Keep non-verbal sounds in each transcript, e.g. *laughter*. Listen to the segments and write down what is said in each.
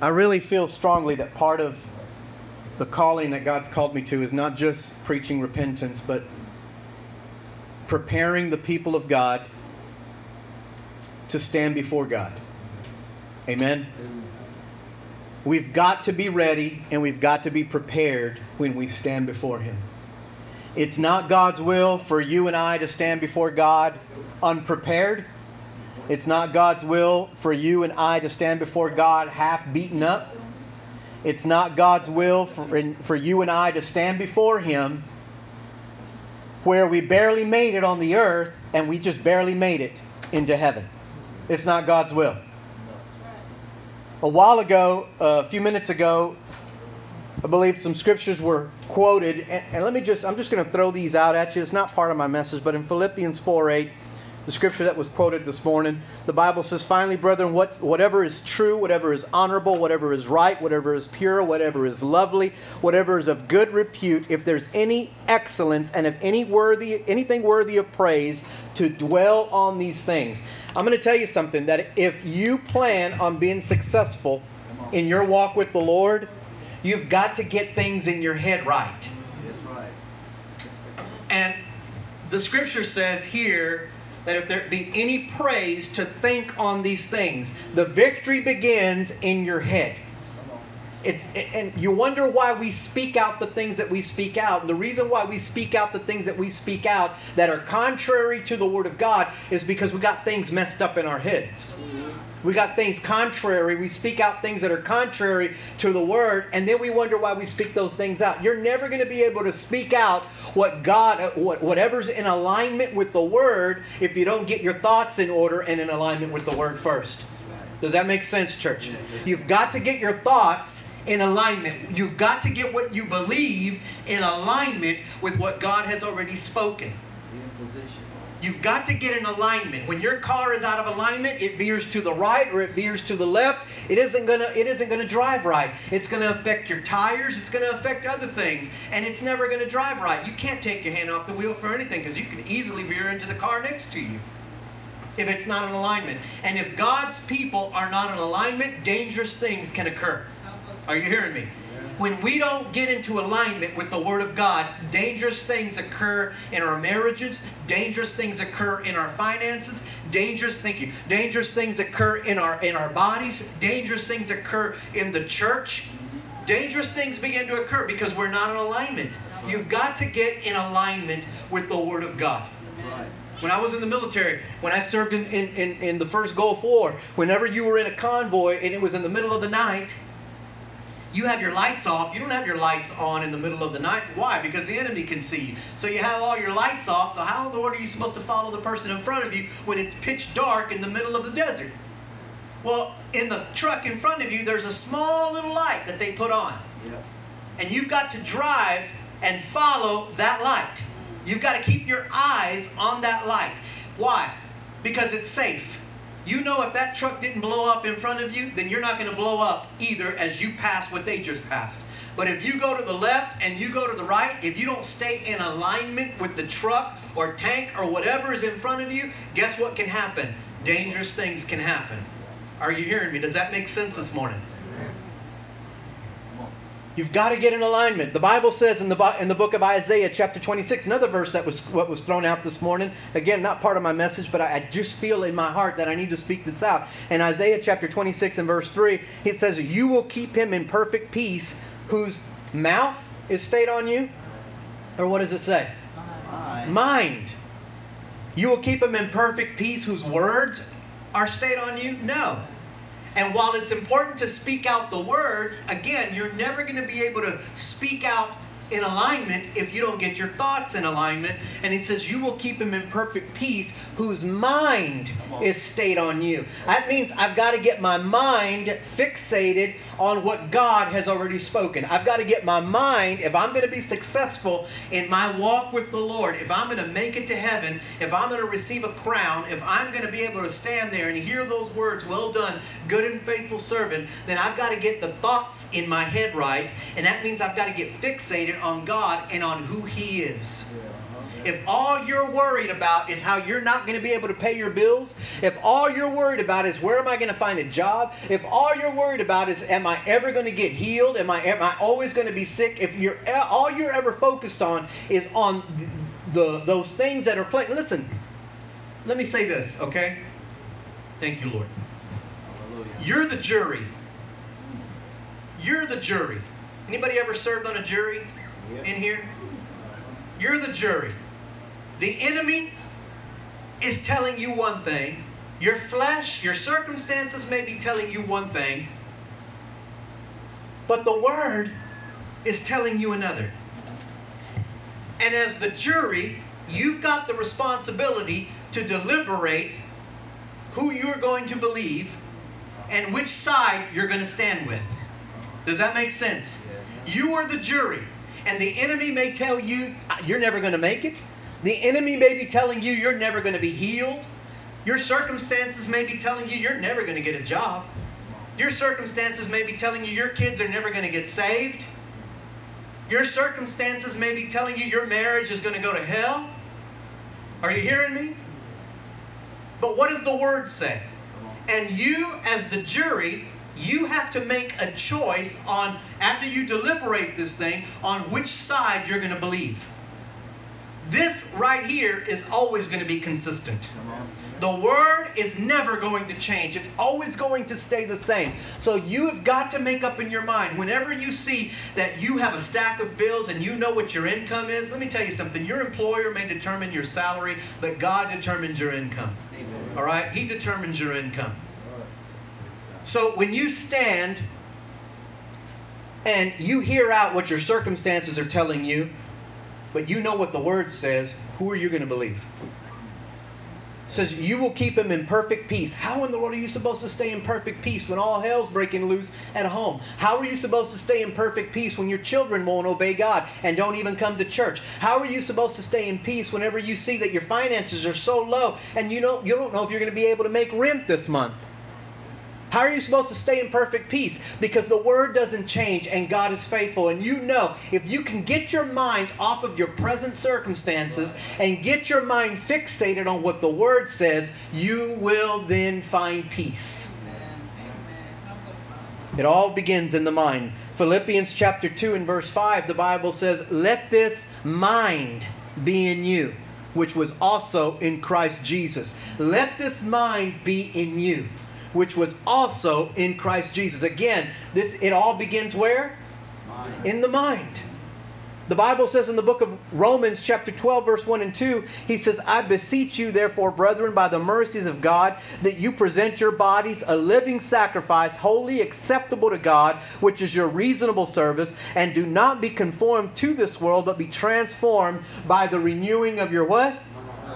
I really feel strongly that part of the calling that God's called me to is not just preaching repentance, but preparing the people of God to stand before God. Amen? We've got to be ready and we've got to be prepared when we stand before Him. It's not God's will for you and I to stand before God unprepared. It's not God's will for you and I to stand before God half beaten up. It's not God's will for, for you and I to stand before Him where we barely made it on the earth and we just barely made it into heaven. It's not God's will. A while ago, a few minutes ago, I believe some scriptures were quoted, and, and let me just, I'm just going to throw these out at you. It's not part of my message, but in Philippians 4 8, the scripture that was quoted this morning. The Bible says, Finally, brethren, what, whatever is true, whatever is honorable, whatever is right, whatever is pure, whatever is lovely, whatever is of good repute, if there's any excellence and if any worthy, anything worthy of praise, to dwell on these things. I'm going to tell you something that if you plan on being successful in your walk with the Lord, you've got to get things in your head right. That's right. And the scripture says here that if there be any praise, to think on these things. The victory begins in your head. It's, and you wonder why we speak out the things that we speak out. And the reason why we speak out the things that we speak out that are contrary to the Word of God is because we got things messed up in our heads. We got things contrary. We speak out things that are contrary to the Word, and then we wonder why we speak those things out. You're never going to be able to speak out what God, what, whatever's in alignment with the Word, if you don't get your thoughts in order and in alignment with the Word first. Does that make sense, church? You've got to get your thoughts in alignment. You've got to get what you believe in alignment with what God has already spoken. You've got to get in alignment. When your car is out of alignment, it veers to the right or it veers to the left. It isn't gonna it isn't gonna drive right. It's gonna affect your tires. It's gonna affect other things, and it's never gonna drive right. You can't take your hand off the wheel for anything because you can easily veer into the car next to you if it's not in alignment. And if God's people are not in alignment, dangerous things can occur. Are you hearing me? When we don't get into alignment with the Word of God, dangerous things occur in our marriages, dangerous things occur in our finances, dangerous thank you, dangerous things occur in our in our bodies, dangerous things occur in the church. Dangerous things begin to occur because we're not in alignment. You've got to get in alignment with the Word of God. When I was in the military, when I served in, in, in, in the first Gulf War, whenever you were in a convoy and it was in the middle of the night, you have your lights off. You don't have your lights on in the middle of the night. Why? Because the enemy can see you. So you have all your lights off. So how in the world are you supposed to follow the person in front of you when it's pitch dark in the middle of the desert? Well, in the truck in front of you, there's a small little light that they put on. Yep. And you've got to drive and follow that light. You've got to keep your eyes on that light. Why? Because it's safe. You know if that truck didn't blow up in front of you, then you're not going to blow up either as you pass what they just passed. But if you go to the left and you go to the right, if you don't stay in alignment with the truck or tank or whatever is in front of you, guess what can happen? Dangerous things can happen. Are you hearing me? Does that make sense this morning? You've got to get in alignment. The Bible says in the in the book of Isaiah, chapter 26, another verse that was what was thrown out this morning. Again, not part of my message, but I, I just feel in my heart that I need to speak this out. In Isaiah chapter 26 and verse 3, it says, "You will keep him in perfect peace, whose mouth is stayed on you." Or what does it say? Mind. Mind. You will keep him in perfect peace, whose words are stayed on you. No. And while it's important to speak out the word, again, you're never going to be able to speak out in alignment if you don't get your thoughts in alignment. And he says, You will keep him in perfect peace whose mind is stayed on you. That means I've got to get my mind fixated on what God has already spoken. I've got to get my mind, if I'm going to be successful in my walk with the Lord, if I'm going to make it to heaven, if I'm going to receive a crown, if I'm going to be able to stand there and hear those words, well done, good and faithful servant, then I've got to get the thoughts in my head right. And that means I've got to get fixated on God and on who He is. if all you're worried about is how you're not going to be able to pay your bills, if all you're worried about is where am I going to find a job, if all you're worried about is am I ever going to get healed, am I am I always going to be sick, if you're all you're ever focused on is on the, those things that are playing. Listen, let me say this, okay? Thank you, Lord. You're the jury. You're the jury. Anybody ever served on a jury in here? You're the jury. The enemy is telling you one thing. Your flesh, your circumstances may be telling you one thing. But the word is telling you another. And as the jury, you've got the responsibility to deliberate who you're going to believe and which side you're going to stand with. Does that make sense? You are the jury. And the enemy may tell you, uh, you're never going to make it. The enemy may be telling you, you're never going to be healed. Your circumstances may be telling you, you're never going to get a job. Your circumstances may be telling you, your kids are never going to get saved. Your circumstances may be telling you, your marriage is going to go to hell. Are you hearing me? But what does the word say? And you, as the jury, you have to make a choice on, after you deliberate this thing, on which side you're going to believe. This right here is always going to be consistent. The word is never going to change. It's always going to stay the same. So you have got to make up in your mind whenever you see that you have a stack of bills and you know what your income is. Let me tell you something. Your employer may determine your salary, but God determines your income. All right? He determines your income. So when you stand and you hear out what your circumstances are telling you, but you know what the word says, who are you going to believe? It says you will keep him in perfect peace. How in the world are you supposed to stay in perfect peace when all hell's breaking loose at home? How are you supposed to stay in perfect peace when your children won't obey God and don't even come to church? How are you supposed to stay in peace whenever you see that your finances are so low and you know you don't know if you're going to be able to make rent this month? How are you supposed to stay in perfect peace? Because the word doesn't change and God is faithful. And you know, if you can get your mind off of your present circumstances and get your mind fixated on what the word says, you will then find peace. It all begins in the mind. Philippians chapter 2 and verse 5, the Bible says, Let this mind be in you, which was also in Christ Jesus. Let this mind be in you which was also in Christ Jesus. Again, this it all begins where? Mind. In the mind. The Bible says in the book of Romans, chapter 12, verse 1 and 2, he says, I beseech you, therefore, brethren, by the mercies of God, that you present your bodies a living sacrifice, wholly acceptable to God, which is your reasonable service, and do not be conformed to this world, but be transformed by the renewing of your what?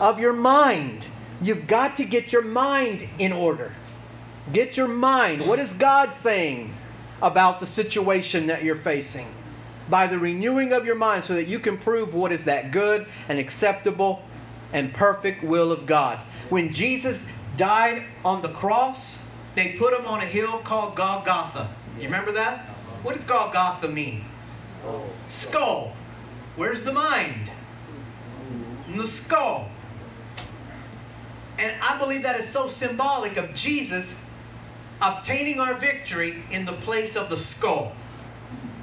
Of your mind. You've got to get your mind in order. Get your mind. What is God saying about the situation that you're facing? By the renewing of your mind so that you can prove what is that good and acceptable and perfect will of God. When Jesus died on the cross, they put him on a hill called Golgotha. You remember that? What does Golgotha mean? Skull. Where's the mind? In the skull. And I believe that is so symbolic of Jesus obtaining our victory in the place of the skull.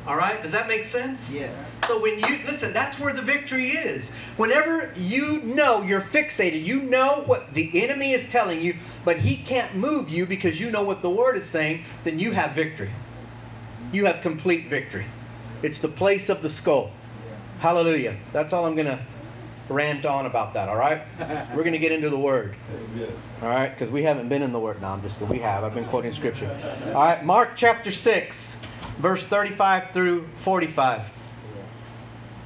All right? Does that make sense? Yes. So when you listen, that's where the victory is. Whenever you know you're fixated, you know what the enemy is telling you, but he can't move you because you know what the word is saying, then you have victory. You have complete victory. It's the place of the skull. Hallelujah. That's all I'm going to rant on about that, all right? *laughs* We're going to get into the Word. All right? Because we haven't been in the Word. No, I'm just, we have. I've been quoting Scripture. All right? Mark chapter 6, verse 35 through 45.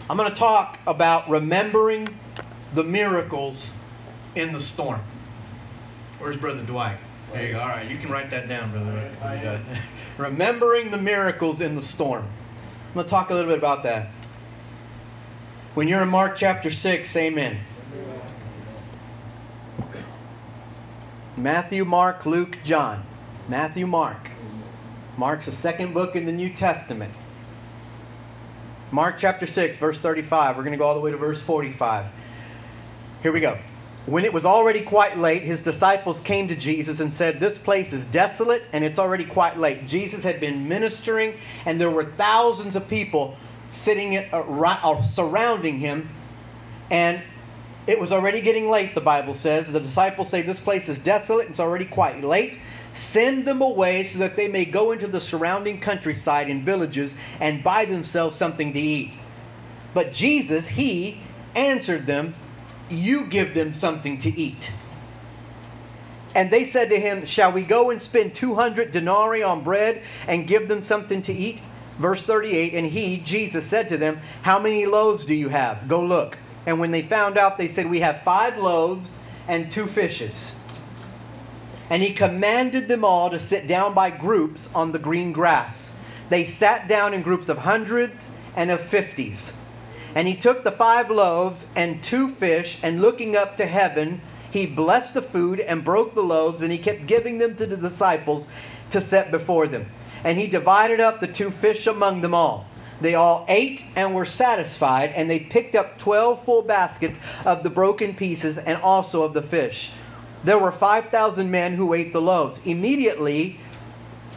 I'm going to talk about remembering the miracles in the storm. Where's Brother Dwight? There you go. All right, you can write that down, brother. *laughs* Remembering the miracles in the storm. I'm going to talk a little bit about that. When you're in Mark chapter 6, amen. Matthew, Mark, Luke, John. Matthew, Mark. Mark's the second book in the New Testament. Mark chapter 6, verse 35. We're going to go all the way to verse 45. Here we go. When it was already quite late, his disciples came to Jesus and said, This place is desolate and it's already quite late. Jesus had been ministering, and there were thousands of people sitting uh, surrounding him. And it was already getting late, the Bible says. The disciples say, This place is desolate, it's already quite late. Send them away so that they may go into the surrounding countryside and villages and buy themselves something to eat. But Jesus, he answered them, you give them something to eat. And they said to him, Shall we go and spend 200 denarii on bread and give them something to eat? Verse 38 And he, Jesus, said to them, How many loaves do you have? Go look. And when they found out, they said, We have five loaves and two fishes. And he commanded them all to sit down by groups on the green grass. They sat down in groups of hundreds and of fifties. And he took the five loaves and two fish, and looking up to heaven, he blessed the food and broke the loaves, and he kept giving them to the disciples to set before them. And he divided up the two fish among them all. They all ate and were satisfied, and they picked up twelve full baskets of the broken pieces and also of the fish. There were 5,000 men who ate the loaves. Immediately,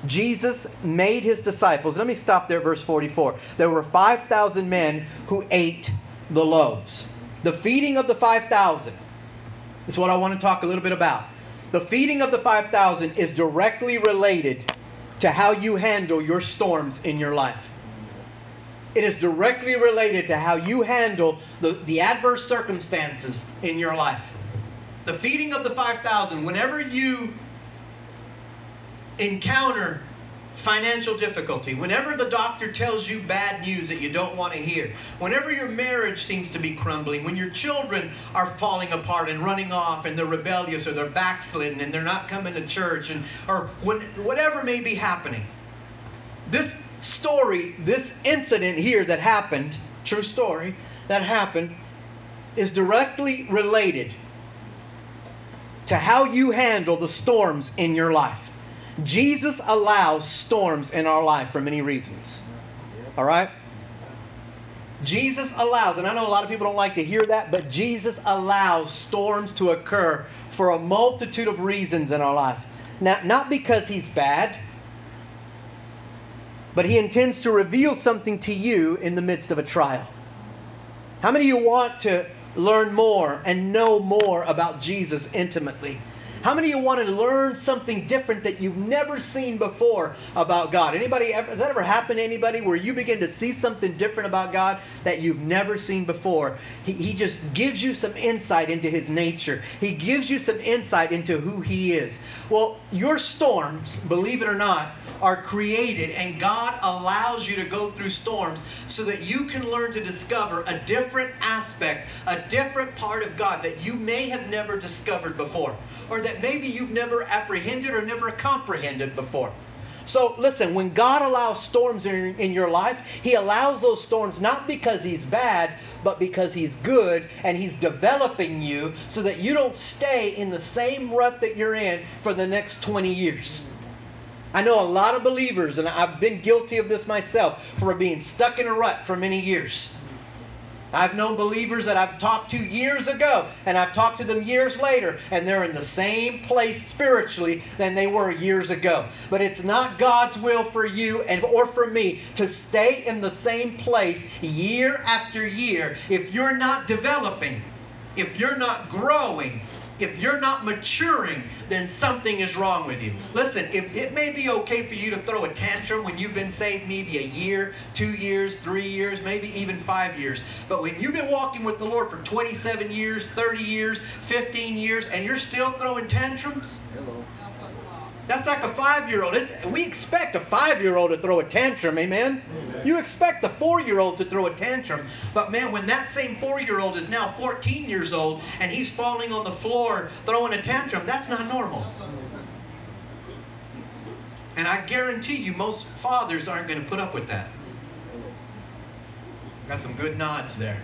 Jesus made his disciples. Let me stop there verse 44. There were 5,000 men who ate the loaves. The feeding of the 5,000 is what I want to talk a little bit about. The feeding of the 5,000 is directly related to how you handle your storms in your life. It is directly related to how you handle the, the adverse circumstances in your life. The feeding of the 5,000, whenever you encounter financial difficulty, whenever the doctor tells you bad news that you don't want to hear, whenever your marriage seems to be crumbling, when your children are falling apart and running off and they're rebellious or they're backslidden and they're not coming to church and or when, whatever may be happening. This story, this incident here that happened, true story, that happened is directly related to how you handle the storms in your life. Jesus allows storms in our life for many reasons. All right? Jesus allows, and I know a lot of people don't like to hear that, but Jesus allows storms to occur for a multitude of reasons in our life. Now, not because he's bad, but he intends to reveal something to you in the midst of a trial. How many of you want to learn more and know more about Jesus intimately? How many of you want to learn something different that you've never seen before about God? Anybody ever, has that ever happened to anybody where you begin to see something different about God that you've never seen before? He, he just gives you some insight into his nature. He gives you some insight into who he is. Well, your storms, believe it or not, are created and God allows you to go through storms so that you can learn to discover a different aspect, a different part of God that you may have never discovered before or that maybe you've never apprehended or never comprehended before. So listen, when God allows storms in, in, your life, He allows those storms not because He's bad, but because He's good and He's developing you so that you don't stay in the same rut that you're in for the next 20 years. I know a lot of believers, and I've been guilty of this myself, for being stuck in a rut for many years. I've known believers that I've talked to years ago, and I've talked to them years later, and they're in the same place spiritually than they were years ago. But it's not God's will for you and or for me to stay in the same place year after year if you're not developing, if you're not growing, if you're not maturing, then something is wrong with you. Listen, if it may be okay for you to throw a tantrum when you've been saved maybe a year, two years, three years, maybe even five years. But when you've been walking with the Lord for 27 years, 30 years, 15 years, and you're still throwing tantrums, Hello. That's like a five year old. We expect a five year old to throw a tantrum, amen? amen. You expect the four year old to throw a tantrum. But man, when that same four year old is now 14 years old and he's falling on the floor throwing a tantrum, that's not normal. And I guarantee you, most fathers aren't going to put up with that. Got some good nods there.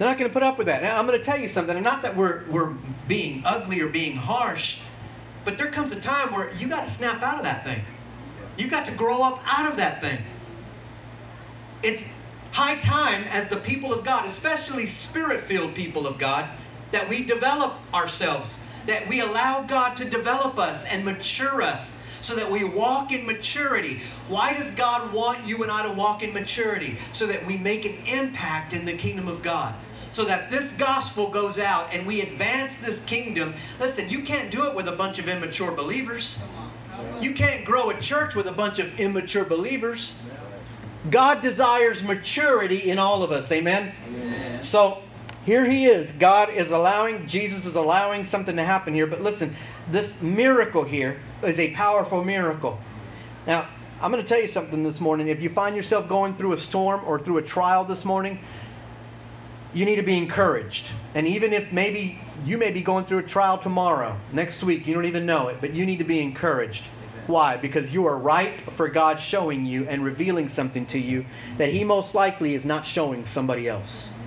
They're not going to put up with that. Now, I'm going to tell you something, and not that we're, we're being ugly or being harsh, but there comes a time where you got to snap out of that thing. You got to grow up out of that thing. It's high time as the people of God, especially spirit filled people of God, that we develop ourselves, that we allow God to develop us and mature us so that we walk in maturity. Why does God want you and I to walk in maturity? So that we make an impact in the kingdom of God. So that this gospel goes out and we advance this kingdom. Listen, you can't do it with a bunch of immature believers. You can't grow a church with a bunch of immature believers. God desires maturity in all of us. Amen? Amen. So here he is. God is allowing, Jesus is allowing something to happen here. But listen, this miracle here is a powerful miracle. Now, I'm going to tell you something this morning. If you find yourself going through a storm or through a trial this morning, you need to be encouraged. And even if maybe you may be going through a trial tomorrow, next week, you don't even know it, but you need to be encouraged. Why? Because you are ripe for God showing you and revealing something to you that He most likely is not showing somebody else.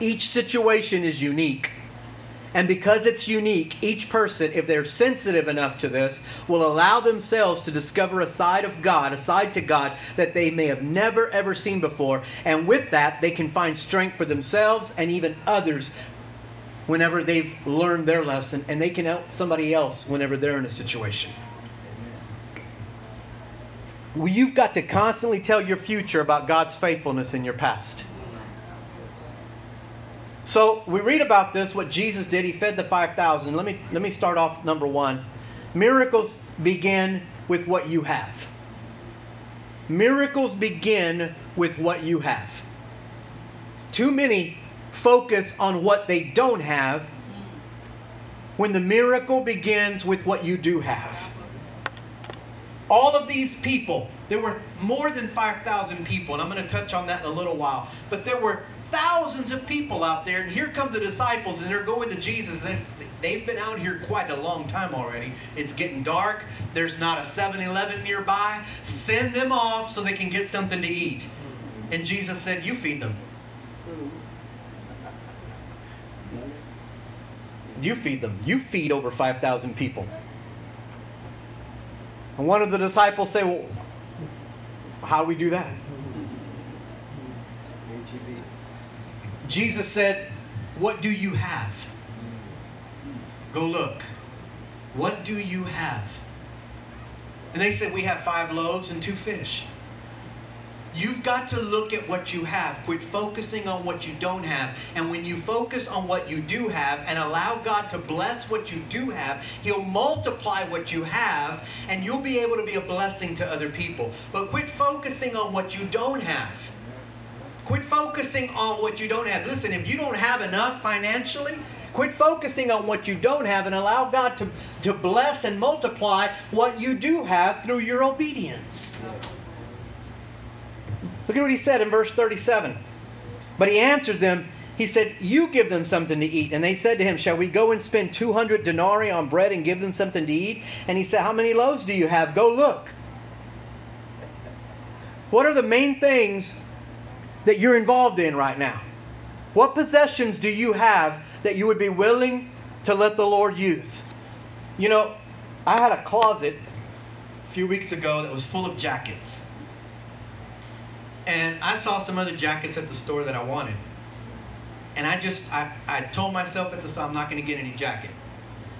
Each situation is unique. And because it's unique, each person, if they're sensitive enough to this, will allow themselves to discover a side of God, a side to God that they may have never ever seen before. And with that, they can find strength for themselves and even others whenever they've learned their lesson, and they can help somebody else whenever they're in a situation. Well, you've got to constantly tell your future about God's faithfulness in your past. So we read about this, what Jesus did. He fed the 5,000. Let me, let me start off number one. Miracles begin with what you have. Miracles begin with what you have. Too many focus on what they don't have when the miracle begins with what you do have. All of these people, there were more than 5,000 people, and I'm going to touch on that in a little while, but there were thousands of people out there, and here come the disciples, and they're going to Jesus. And they've been out here quite a long time already. It's getting dark. There's not a 7 Eleven nearby. Send them off so they can get something to eat. And Jesus said, You feed them. You feed them. You feed over 5,000 people. And one of the disciples say, Well, how do we do that? Jesus said, What do you have? Go look. What do you have? And they said, We have five loaves and two fish. You've got to look at what you have. Quit focusing on what you don't have. And when you focus on what you do have and allow God to bless what you do have, He'll multiply what you have and you'll be able to be a blessing to other people. But quit focusing on what you don't have. Quit focusing on what you don't have. Listen, if you don't have enough financially, quit focusing on what you don't have and allow God to, to bless and multiply what you do have through your obedience. Look at what he said in verse 37. But he answered them, he said, You give them something to eat. And they said to him, Shall we go and spend 200 denarii on bread and give them something to eat? And he said, How many loaves do you have? Go look. What are the main things that you're involved in right now? What possessions do you have that you would be willing to let the Lord use? You know, I had a closet a few weeks ago that was full of jackets. And I saw some other jackets at the store that I wanted. And I just, I, I told myself at the store, I'm not going to get any jacket.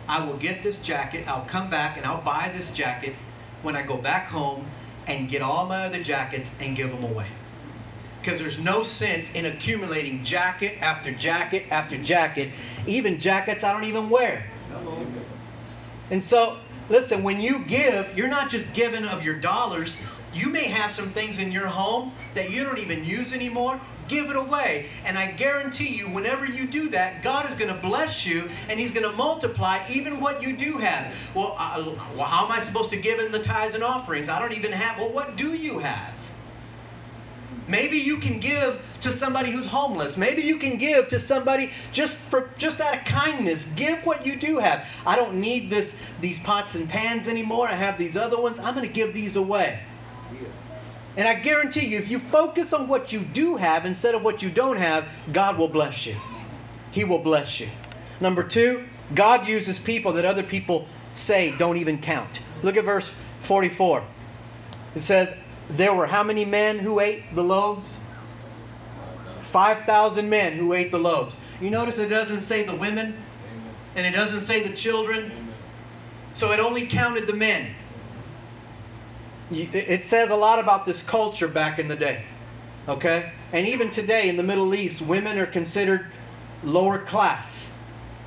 I will get this jacket, I'll come back and I'll buy this jacket when I go back home and get all my other jackets and give them away because there's no sense in accumulating jacket after jacket after jacket, even jackets I don't even wear. And so, listen, when you give, you're not just giving of your dollars. You may have some things in your home that you don't even use anymore. Give it away. And I guarantee you, whenever you do that, God is going to bless you and He's going to multiply even what you do have. Well, uh, well, how am I supposed to give in the tithes and offerings? I don't even have. Well, what do you have? Maybe you can give to somebody who's homeless. Maybe you can give to somebody just for just out of kindness. Give what you do have. I don't need this these pots and pans anymore. I have these other ones. I'm going to give these away. And I guarantee you, if you focus on what you do have instead of what you don't have, God will bless you. He will bless you. Number two, God uses people that other people say don't even count. Look at verse 44. It says, there were how many men who ate the loaves? 5,000 men who ate the loaves. You notice it doesn't say the women, and it doesn't say the children. So it only counted the men. It says a lot about this culture back in the day. Okay? And even today in the Middle East, women are considered lower class.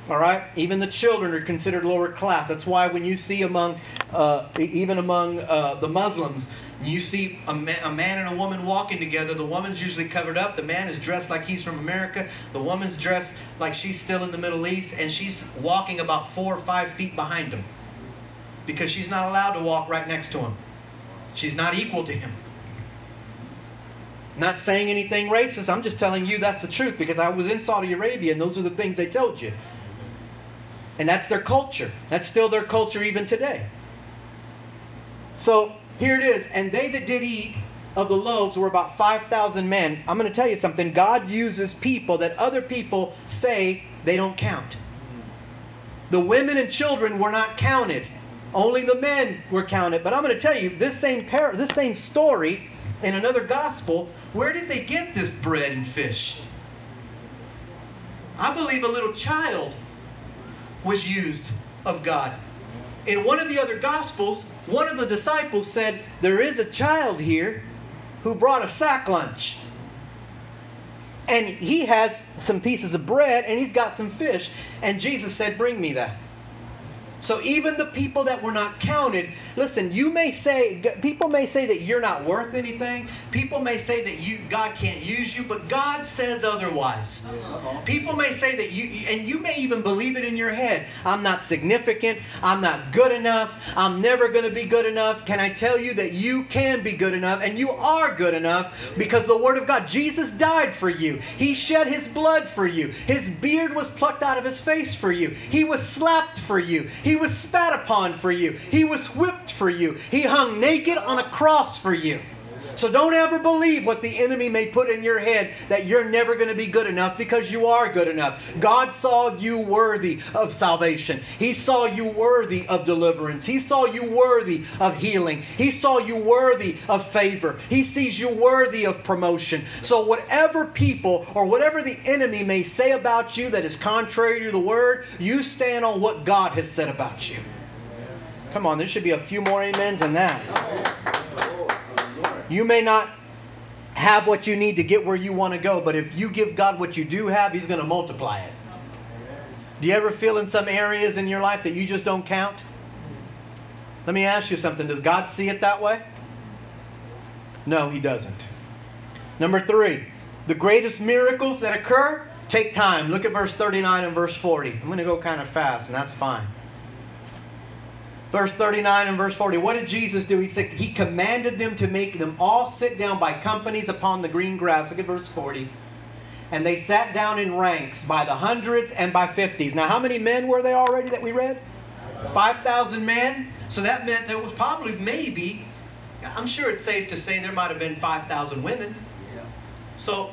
All right? Even the children are considered lower class. That's why when you see among, uh, even among uh, the Muslims, you see a man, a man and a woman walking together. The woman's usually covered up. The man is dressed like he's from America. The woman's dressed like she's still in the Middle East, and she's walking about four or five feet behind him because she's not allowed to walk right next to him. She's not equal to him. Not saying anything racist. I'm just telling you that's the truth because I was in Saudi Arabia and those are the things they told you. And that's their culture. That's still their culture even today. So here it is. And they that did eat of the loaves were about 5,000 men. I'm going to tell you something. God uses people that other people say they don't count. The women and children were not counted. Only the men were counted. But I'm going to tell you this same par- this same story in another gospel. Where did they get this bread and fish? I believe a little child was used of God. In one of the other Gospels, one of the disciples said, There is a child here who brought a sack lunch. And he has some pieces of bread and he's got some fish. And Jesus said, Bring me that. So even the people that were not counted, listen, you may say people may say that you're not worth anything. People may say that you God can't use you, but God says otherwise. Uh-huh. People may say that you and you may even believe it in your head. I'm not significant. I'm not good enough. I'm never going to be good enough. Can I tell you that you can be good enough and you are good enough because the word of God, Jesus died for you. He shed his blood for you. His beard was plucked out of his face for you. He was slapped for you. He was spat upon for you. He was whipped for you. He hung naked on a cross for you. So don't ever believe what the enemy may put in your head that you're never going to be good enough because you are good enough. God saw you worthy of salvation. He saw you worthy of deliverance. He saw you worthy of healing. He saw you worthy of favor. He sees you worthy of promotion. So whatever people or whatever the enemy may say about you that is contrary to the word, you stand on what God has said about you. Come on, there should be a few more amens than that. You may not have what you need to get where you want to go, but if you give God what you do have, He's going to multiply it. Do you ever feel in some areas in your life that you just don't count? Let me ask you something. Does God see it that way? No, He doesn't. Number three, the greatest miracles that occur take time. Look at verse 39 and verse 40. I'm going to go kind of fast, and that's fine. Verse 39 and verse 40. What did Jesus do? He said he commanded them to make them all sit down by companies upon the green grass. Look at verse 40. And they sat down in ranks by the hundreds and by fifties. Now, how many men were they already that we read? 5,000 men. So that meant there was probably maybe, I'm sure it's safe to say there might have been 5,000 women. So,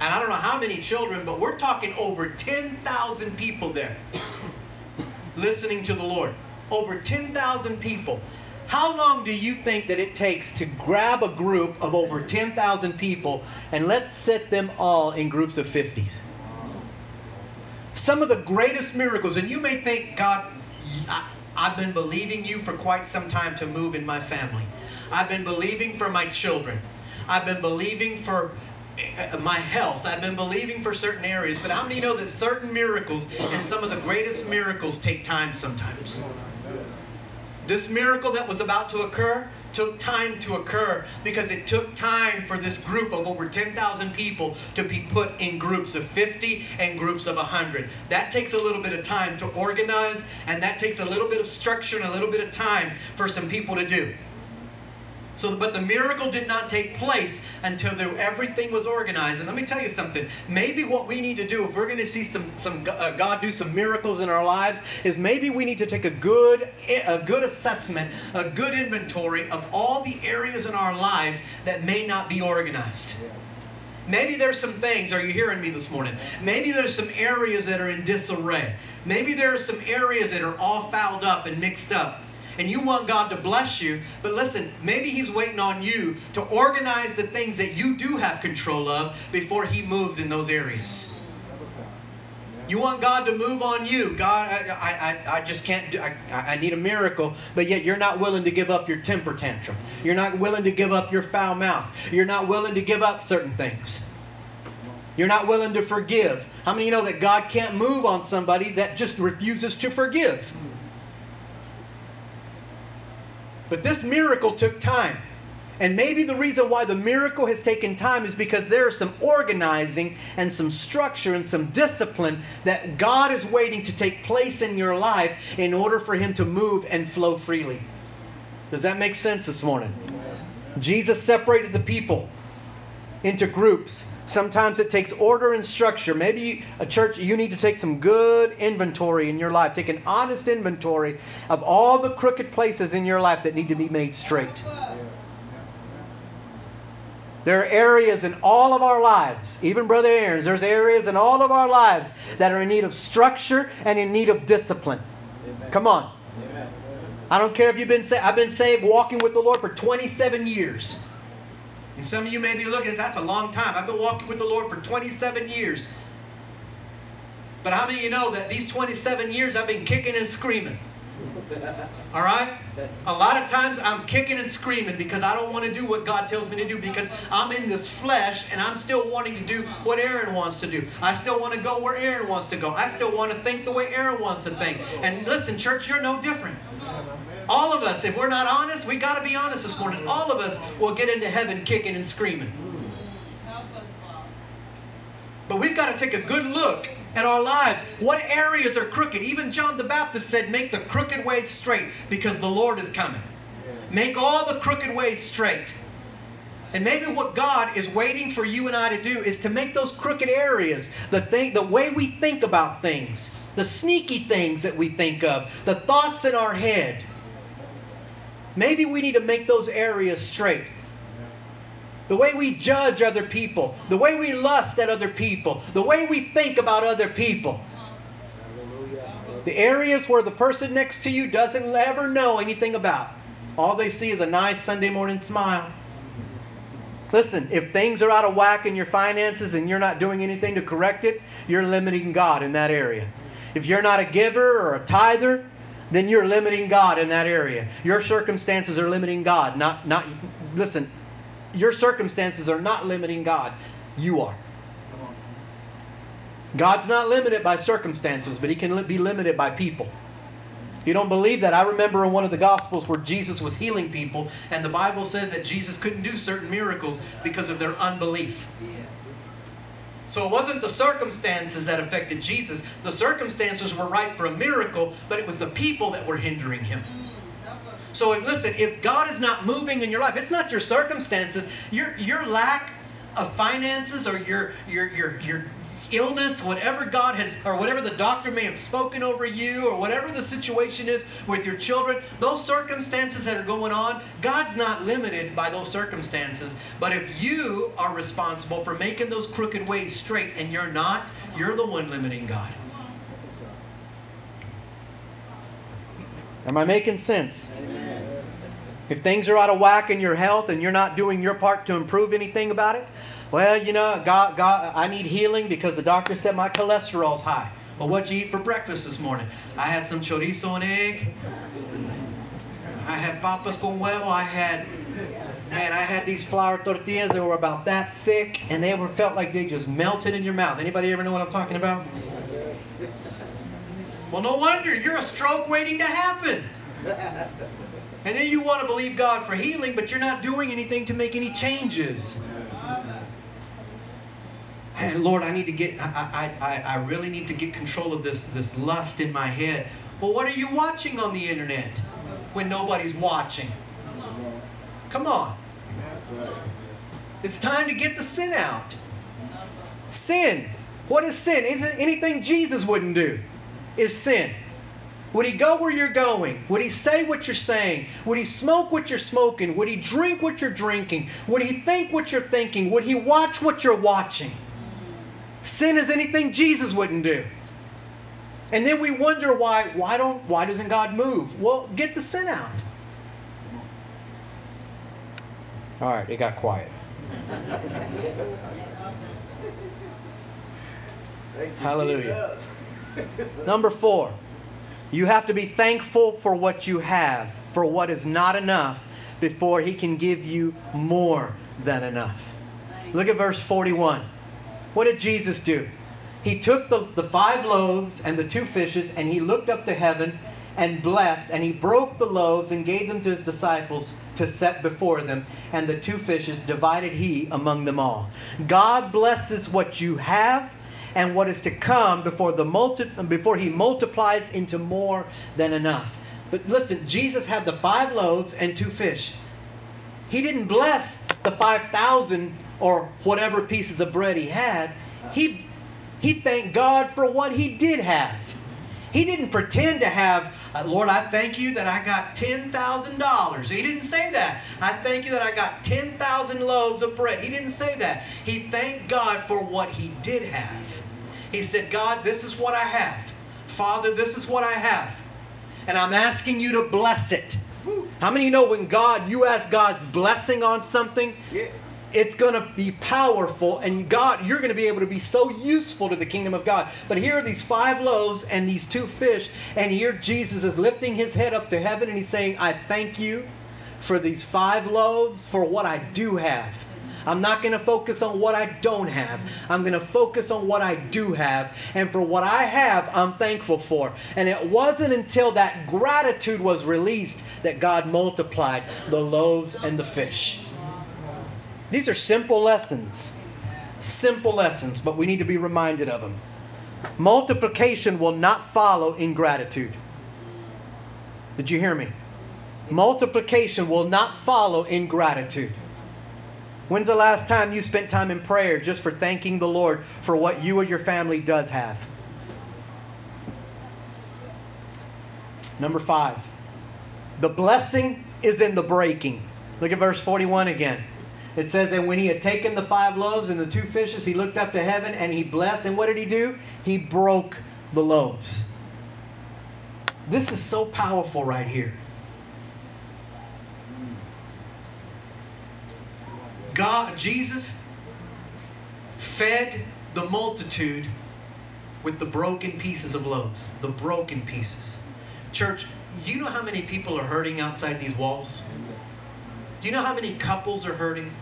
and I don't know how many children, but we're talking over 10,000 people there *coughs* listening to the Lord over 10,000 people. How long do you think that it takes to grab a group of over 10,000 people and let's set them all in groups of 50s? Some of the greatest miracles, and you may think, God, I, I've been believing you for quite some time to move in my family. I've been believing for my children. I've been believing for uh, my health. I've been believing for certain areas, but how many know that certain miracles and some of the greatest miracles take time sometimes? This miracle that was about to occur took time to occur because it took time for this group of over 10,000 people to be put in groups of 50 and groups of 100. That takes a little bit of time to organize, and that takes a little bit of structure and a little bit of time for some people to do. So, but the miracle did not take place until there, everything was organized. And let me tell you something. Maybe what we need to do, if we're going to see some, some uh, God do some miracles in our lives, is maybe we need to take a good, a good assessment, a good inventory of all the areas in our life that may not be organized. Maybe there's some things, are you hearing me this morning? Maybe there's some areas that are in disarray. Maybe there are some areas that are all fouled up and mixed up. And you want God to bless you, but listen, maybe He's waiting on you to organize the things that you do have control of before He moves in those areas. You want God to move on you. God, I, I, I just can't do, I, I need a miracle, but yet you're not willing to give up your temper tantrum. You're not willing to give up your foul mouth. You're not willing to give up certain things. You're not willing to forgive. How many you know that God can't move on somebody that just refuses to forgive? But this miracle took time. And maybe the reason why the miracle has taken time is because there is some organizing and some structure and some discipline that God is waiting to take place in your life in order for Him to move and flow freely. Does that make sense this morning? Jesus separated the people into groups. Sometimes it takes order and structure. Maybe a church, you need to take some good inventory in your life. Take an honest inventory of all the crooked places in your life that need to be made straight. There are areas in all of our lives, even Brother Aaron's, there's areas in all of our lives that are in need of structure and in need of discipline. Amen. Come on. Amen. I don't care if you've been saved. I've been saved walking with the Lord for 27 years. And some of you may be looking, that's a long time. I've been walking with the Lord for 27 years. But how many of you know that these 27 years I've been kicking and screaming? All right? A lot of times I'm kicking and screaming because I don't want to do what God tells me to do because I'm in this flesh and I'm still wanting to do what Aaron wants to do. I still want to go where Aaron wants to go. I still want to think the way Aaron wants to think. And listen, church, you're no different. All of us, if we're not honest, we got to be honest this morning. All of us will get into heaven kicking and screaming. But we've got to take a good look at our lives. What areas are crooked? Even John the Baptist said, Make the crooked ways straight because the Lord is coming. Make all the crooked ways straight. And maybe what God is waiting for you and I to do is to make those crooked areas, the thing, the way we think about things, the sneaky things that we think of, the thoughts in our head. Maybe we need to make those areas straight the way we judge other people, the way we lust at other people, the way we think about other people. The areas where the person next to you doesn't ever know anything about. All they see is a nice Sunday morning smile. Listen, if things are out of whack in your finances and you're not doing anything to correct it, you're limiting God in that area. If you're not a giver or a tither, then you're limiting God in that area. Your circumstances are limiting God, not not listen, your circumstances are not limiting God. You are. God's not limited by circumstances, but He can be limited by people. If you don't believe that, I remember in one of the Gospels where Jesus was healing people, and the Bible says that Jesus couldn't do certain miracles because of their unbelief. So it wasn't the circumstances that affected Jesus. The circumstances were right for a miracle, but it was the people that were hindering him. So if, listen, if God is not moving in your life, it's not your circumstances, your your lack of finances or your your your your illness, whatever God has, or whatever the doctor may have spoken over you, or whatever the situation is with your children, those circumstances that are going on, God's not limited by those circumstances. But if you are responsible for making those crooked ways straight and you're not, you're the one limiting God. Am I making sense? Amen. If things are out of whack in your health and you're not doing your part to improve anything about it, well, you know, God, God, I need healing because the doctor said my cholesterol's high. Well, what'd you eat for breakfast this morning? I had some chorizo and egg. I had papas con huevo. I had, man, I had these flour tortillas that were about that thick, and they were felt like they just melted in your mouth. Anybody ever know what I'm talking about? Well, no wonder you're a stroke waiting to happen. And then you want to believe God for healing, but you're not doing anything to make any changes. Hey, Lord, I need to get, I, I, I really need to get control of this, this lust in my head. Well, what are you watching on the internet when nobody's watching? Come on. It's time to get the sin out. Sin. What is sin? Anything Jesus wouldn't do is sin. Would he go where you're going? Would he say what you're saying? Would he smoke what you're smoking? Would he drink what you're drinking? Would he think what you're thinking? Would he watch what you're watching? Sin is anything Jesus wouldn't do. And then we wonder why why don't why doesn't God move? Well, get the sin out. All right, it got quiet. Hallelujah. Number 4. You have to be thankful for what you have, for what is not enough before he can give you more than enough. Look at verse 41. What did Jesus do? He took the, the five loaves and the two fishes, and he looked up to heaven and blessed, and he broke the loaves and gave them to his disciples to set before them, and the two fishes divided he among them all. God blesses what you have and what is to come before the multi- before he multiplies into more than enough. But listen, Jesus had the five loaves and two fish. He didn't bless the 5,000 or whatever pieces of bread he had. He he thanked God for what he did have. He didn't pretend to have, uh, Lord, I thank you that I got $10,000. He didn't say that. I thank you that I got 10,000 loaves of bread. He didn't say that. He thanked God for what he did have. He said, God, this is what I have. Father, this is what I have. And I'm asking you to bless it. How many know when God, you ask God's blessing on something, yeah it's going to be powerful and God you're going to be able to be so useful to the kingdom of God. But here are these five loaves and these two fish and here Jesus is lifting his head up to heaven and he's saying, "I thank you for these five loaves for what I do have." I'm not going to focus on what I don't have. I'm going to focus on what I do have. And for what I have, I'm thankful for. And it wasn't until that gratitude was released that God multiplied the loaves and the fish. These are simple lessons. Simple lessons, but we need to be reminded of them. Multiplication will not follow ingratitude. Did you hear me? Multiplication will not follow ingratitude. When's the last time you spent time in prayer just for thanking the Lord for what you or your family does have? Number five, the blessing is in the breaking. Look at verse 41 again. It says, And when he had taken the five loaves and the two fishes, he looked up to heaven and he blessed. And what did he do? He broke the loaves. This is so powerful right here. God, Jesus fed the multitude with the broken pieces of loaves, the broken pieces. Church, you know how many people are hurting outside these walls? Do you know how many couples are hurting?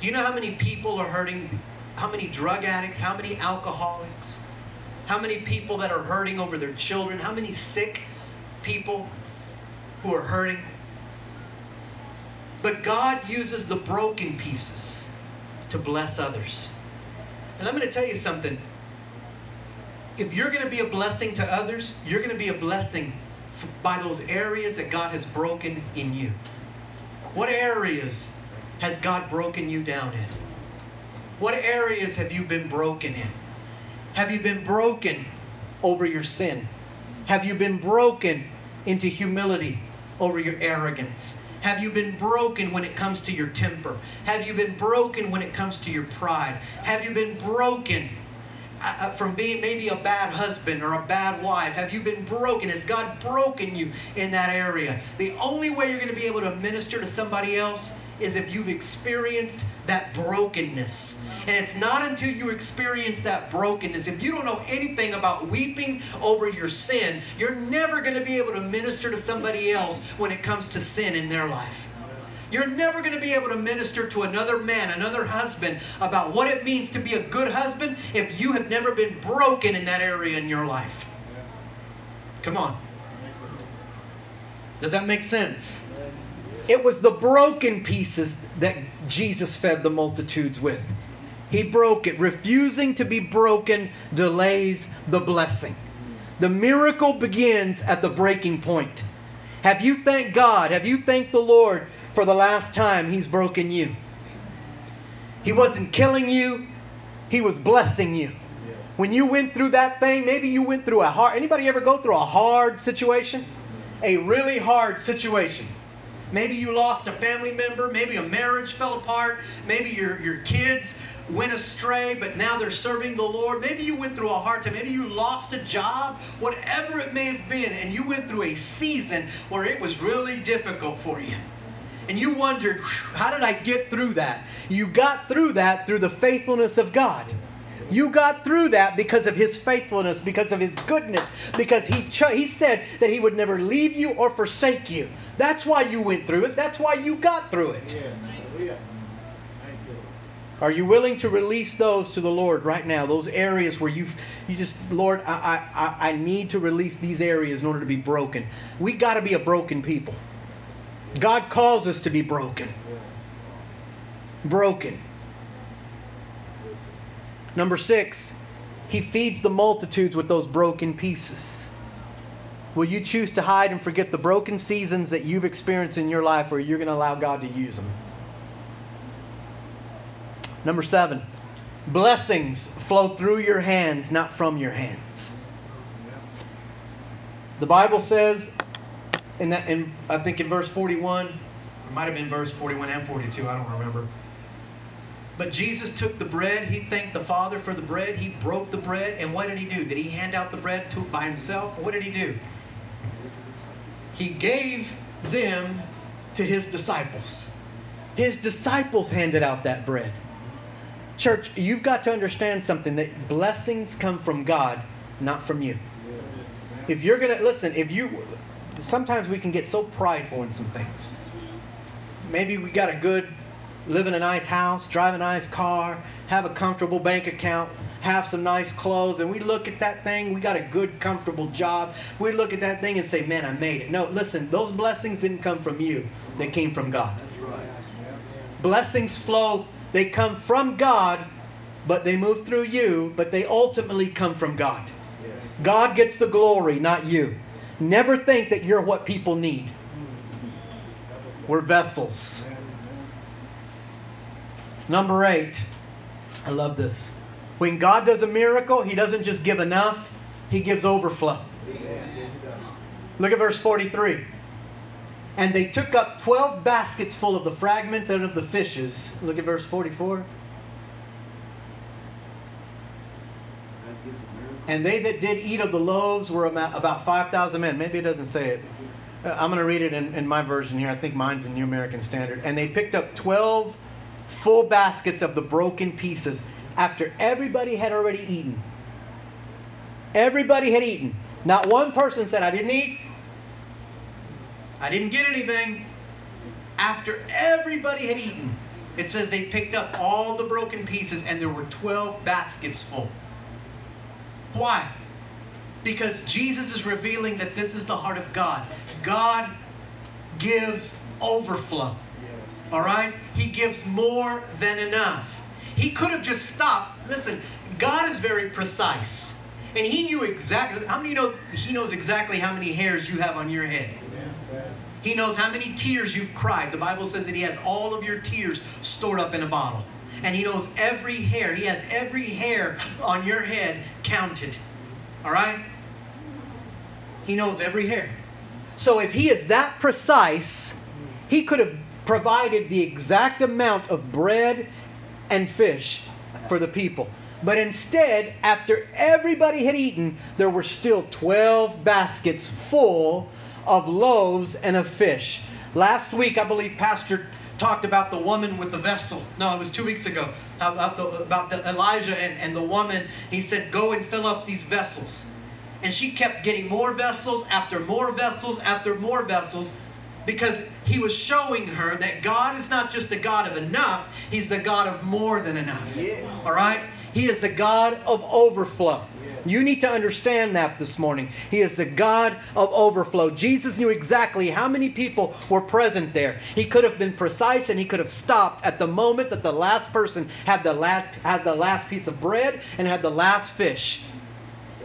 Do you know how many people are hurting? How many drug addicts? How many alcoholics? How many people that are hurting over their children? How many sick people who are hurting? But God uses the broken pieces to bless others. And I'm going to tell you something. If you're going to be a blessing to others, you're going to be a blessing by those areas that God has broken in you. What areas has God broken you down in? What areas have you been broken in? Have you been broken over your sin? Have you been broken into humility over your arrogance? Have you been broken when it comes to your temper? Have you been broken when it comes to your pride? Have you been broken uh, uh, from being maybe a bad husband or a bad wife? Have you been broken? Has God broken you in that area? The only way you're going to be able to minister to somebody else is if you've experienced that brokenness. And it's not until you experience that brokenness, if you don't know anything about weeping over your sin, you're never going to be able to minister to somebody else when it comes to sin in their life. You're never going to be able to minister to another man, another husband, about what it means to be a good husband if you have never been broken in that area in your life. Come on. Does that make sense? It was the broken pieces that Jesus fed the multitudes with. He broke it. Refusing to be broken delays the blessing. The miracle begins at the breaking point. Have you thanked God? Have you thanked the Lord for the last time He's broken you? He wasn't killing you, He was blessing you. When you went through that thing, maybe you went through a hard anybody ever go through a hard situation? A really hard situation. Maybe you lost a family member. Maybe a marriage fell apart. Maybe your, your kids went astray, but now they're serving the Lord. Maybe you went through a hard time. Maybe you lost a job, whatever it may have been, and you went through a season where it was really difficult for you. And you wondered, how did I get through that? You got through that through the faithfulness of God. You got through that because of his faithfulness, because of his goodness, because he cho- he said that he would never leave you or forsake you. That's why you went through it. That's why you got through it. Are you willing to release those to the Lord right now? Those areas where you you just Lord, I I I need to release these areas in order to be broken. We got to be a broken people. God calls us to be broken. Broken. Number 6, he feeds the multitudes with those broken pieces. Will you choose to hide and forget the broken seasons that you've experienced in your life or you're going to allow God to use them? Number seven, blessings flow through your hands, not from your hands. The Bible says, in that, in, I think in verse 41, it might have been verse 41 and 42, I don't remember. But Jesus took the bread. He thanked the Father for the bread. He broke the bread. And what did he do? Did he hand out the bread to, by himself? What did he do? He gave them to his disciples. His disciples handed out that bread. Church, you've got to understand something that blessings come from God, not from you. If you're going to listen, if you sometimes we can get so prideful in some things. Maybe we got a good live in a nice house, drive a nice car, have a comfortable bank account, have some nice clothes, and we look at that thing, we got a good, comfortable job. We look at that thing and say, Man, I made it. No, listen, those blessings didn't come from you, they came from God. Blessings flow they come from God, but they move through you, but they ultimately come from God. God gets the glory, not you. Never think that you're what people need. We're vessels. Number eight, I love this. When God does a miracle, He doesn't just give enough, He gives overflow. Look at verse 43. And they took up 12 baskets full of the fragments and of the fishes. Look at verse 44. And they that did eat of the loaves were about 5,000 men. Maybe it doesn't say it. Uh, I'm going to read it in, in, my version here. I think mine's the New American Standard. And they picked up 12 full baskets of the broken pieces after everybody had already eaten. Everybody had eaten. Not one person said, I didn't eat. I didn't get anything. After everybody had eaten, it says they picked up all the broken pieces and there were 12 baskets full. Why? Because Jesus is revealing that this is the heart of God. God gives overflow. All right? He gives more than enough. He could have just stopped. Listen, God is very precise. And he knew exactly how many you know he knows exactly how many hairs you have on your head. He knows how many tears you've cried. The Bible says that He has all of your tears stored up in a bottle. And He knows every hair. He has every hair on your head counted. All right? He knows every hair. So if He is that precise, He could have provided the exact amount of bread and fish for the people. But instead, after everybody had eaten, there were still 12 baskets full of loaves and of fish. Last week, I believe Pastor talked about the woman with the vessel. No, it was two weeks ago. About the, about the Elijah and, and the woman. He said, Go and fill up these vessels. And she kept getting more vessels after more vessels after more vessels because he was showing her that God is not just a God of enough, he's the God of more than enough. Yes. All right? He is the God of overflow. You need to understand that this morning. He is the God of overflow. Jesus knew exactly how many people were present there. He could have been precise and he could have stopped at the moment that the last person had the last, had the last piece of bread and had the last fish.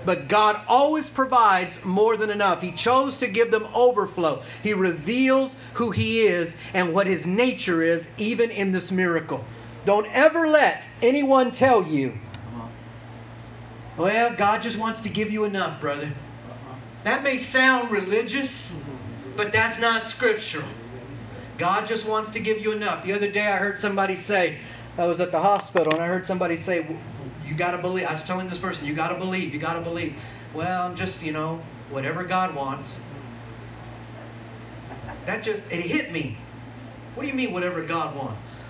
But God always provides more than enough. He chose to give them overflow. He reveals who He is and what His nature is, even in this miracle. Don't ever let anyone tell you well, God just wants to give you enough, brother. That may sound religious, but that's not scriptural. God just wants to give you enough. The other day I heard somebody say, I was at the hospital and I heard somebody say, "You got to believe." I was telling this person, "You got to believe. You got to believe." Well, I'm just, you know, whatever God wants. That just it hit me. What do you mean, whatever God wants?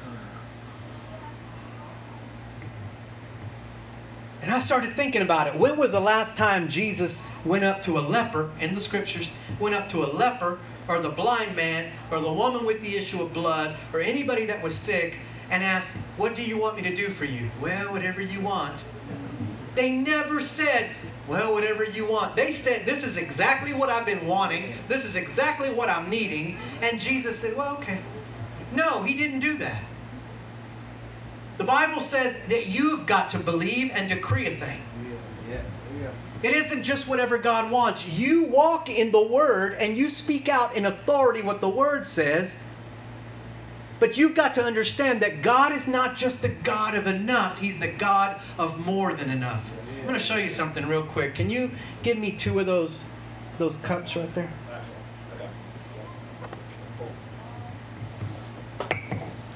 And I started thinking about it. When was the last time Jesus went up to a leper in the scriptures, went up to a leper or the blind man or the woman with the issue of blood or anybody that was sick and asked, What do you want me to do for you? Well, whatever you want. They never said, Well, whatever you want. They said, This is exactly what I've been wanting. This is exactly what I'm needing. And Jesus said, Well, okay. No, he didn't do that. The Bible says that you've got to believe and decree a thing. It isn't just whatever God wants. You walk in the Word and you speak out in authority what the Word says. But you've got to understand that God is not just the God of enough, He's the God of more than enough. I'm going to show you something real quick. Can you give me two of those those cups right there?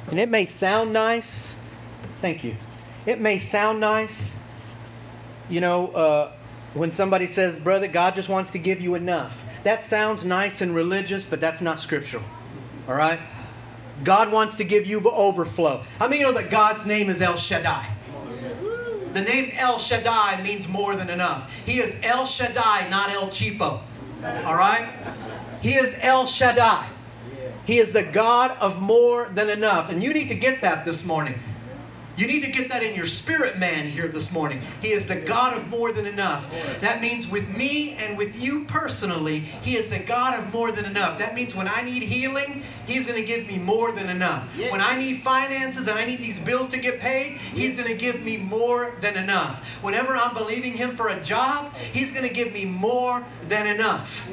And it may sound nice. Thank you. It may sound nice. You know, uh, when somebody says, Brother, God just wants to give you enough. That sounds nice and religious, but that's not scriptural. All right? God wants to give you the overflow. How many know that God's name is El Shaddai? The name El Shaddai means more than enough. He is El Shaddai, not El Cheapo. All right? He is El Shaddai. He is the God of more than enough. And you need to get that this morning. You need to get that in your spirit man here this morning. He is the God of more than enough. That means with me and with you personally, He is the God of more than enough. That means when I need healing, He's going to give me more than enough. When I need finances and I need these bills to get paid, He's going to give me more than enough. Whenever I'm believing Him for a job, He's going to give me more than enough.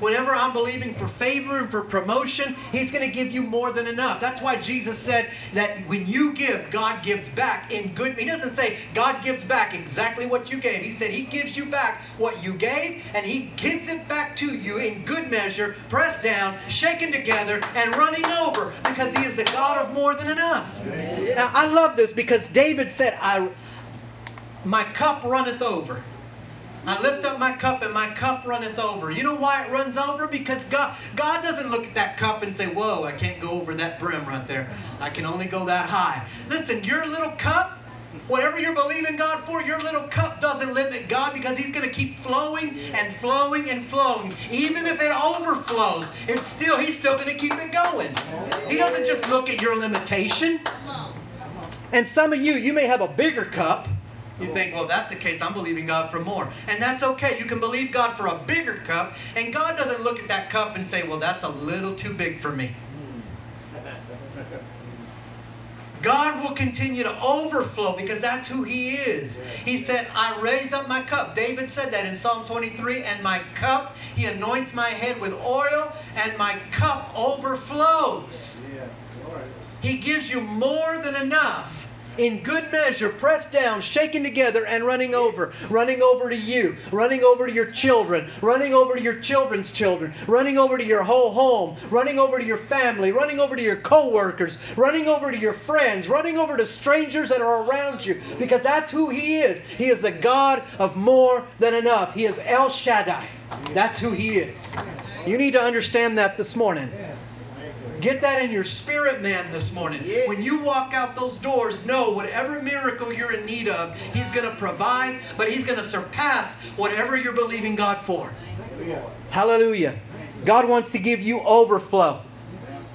Whenever I'm believing for favor and for promotion, He's going to give you more than enough. That's why Jesus said that when you give, God gives back in good. He doesn't say God gives back exactly what you gave. He said He gives you back what you gave, and He gives it back to you in good measure, pressed down, shaken together, and running over, because He is the God of more than enough. Now I love this because David said, "I, my cup runneth over." I lift up my cup and my cup runneth over. You know why it runs over? Because God God doesn't look at that cup and say, Whoa, I can't go over that brim right there. I can only go that high. Listen, your little cup, whatever you're believing God for, your little cup doesn't limit God because He's going to keep flowing and flowing and flowing. Even if it overflows, it's still He's still going to keep it going. He doesn't just look at your limitation. And some of you, you may have a bigger cup you think, well, if that's the case, I'm believing God for more. And that's okay. You can believe God for a bigger cup, and God doesn't look at that cup and say, well, that's a little too big for me. God will continue to overflow because that's who He is. He said, I raise up my cup. David said that in Psalm 23, and my cup, He anoints my head with oil, and my cup overflows. He gives you more than enough in good measure, pressed down, shaken together, and running over. Running over to you, running over to your children, running over to your children's children, running over to your whole home, running over to your family, running over to your co-workers, running over to your friends, running over to strangers that are around you, because that's who He is. He is the God of more than enough. He is El Shaddai. That's who He is. You need to understand that this morning. Get that in your spirit, man, this morning. Yeah. When you walk out those doors, know whatever miracle you're in need of, He's going to provide, but He's going to surpass whatever you're believing God for. Hallelujah. Hallelujah. God wants to give you overflow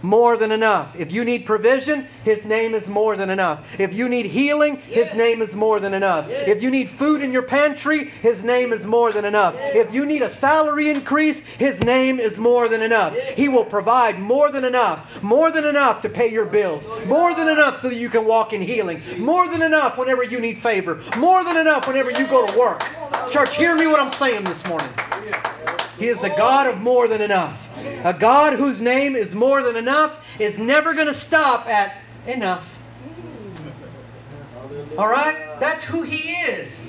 more than enough. If you need provision, His name is more than enough. If you need healing, His name is more than enough. If you need food in your pantry, His name is more than enough. If you need a salary increase, His name is more than enough. He will provide more than enough, more than enough to pay your bills, more than enough so that you can walk in healing, more than enough whenever you need favor, more than enough whenever you go to work. Church, hear me what I'm saying this morning. He is the God of more than enough. A God whose name is more than enough is never going to stop at enough. All right? That's who He is.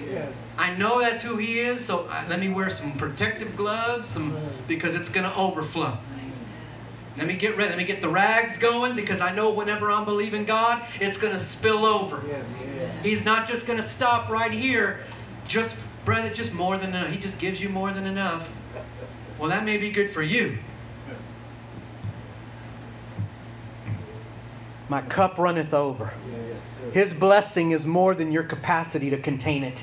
I know that's who He is, so let me wear some protective gloves some, because it's going to overflow. Let me get ready. Let me get the rags going because I know whenever I'm believing God, it's going to spill over. He's not just going to stop right here. Just, brother, just more than enough. He just gives you more than enough. Well, that may be good for you. My cup runneth over. His blessing is more than your capacity to contain it.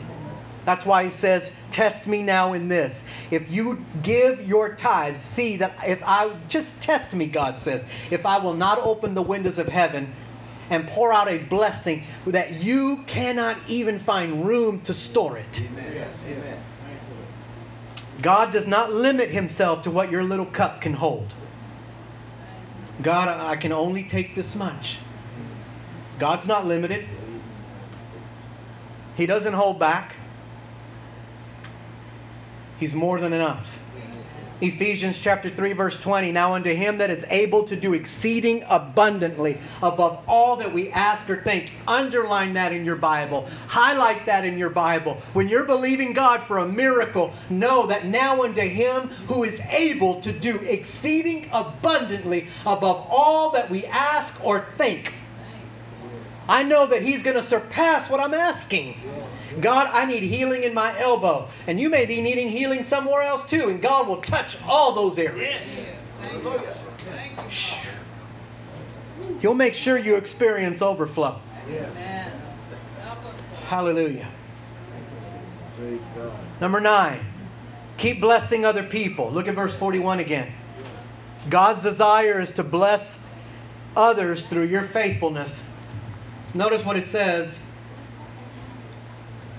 That's why he says, Test me now in this. If you give your tithe, see that if I just test me, God says, if I will not open the windows of heaven and pour out a blessing that you cannot even find room to store it. Amen. God does not limit himself to what your little cup can hold. God, I can only take this much. God's not limited. He doesn't hold back. He's more than enough. Ephesians chapter 3 verse 20 now unto him that is able to do exceeding abundantly above all that we ask or think. Underline that in your bible. Highlight that in your bible. When you're believing God for a miracle know that now unto him who is able to do exceeding abundantly above all that we ask or think. I know that he's going to surpass what I'm asking. God, I need healing in my elbow. And you may be needing healing somewhere else too. And God will touch all those areas. Yes. He'll make sure you experience overflow. Yes. Hallelujah. Number nine, keep blessing other people. Look at verse 41 again. God's desire is to bless others through your faithfulness. Notice what it says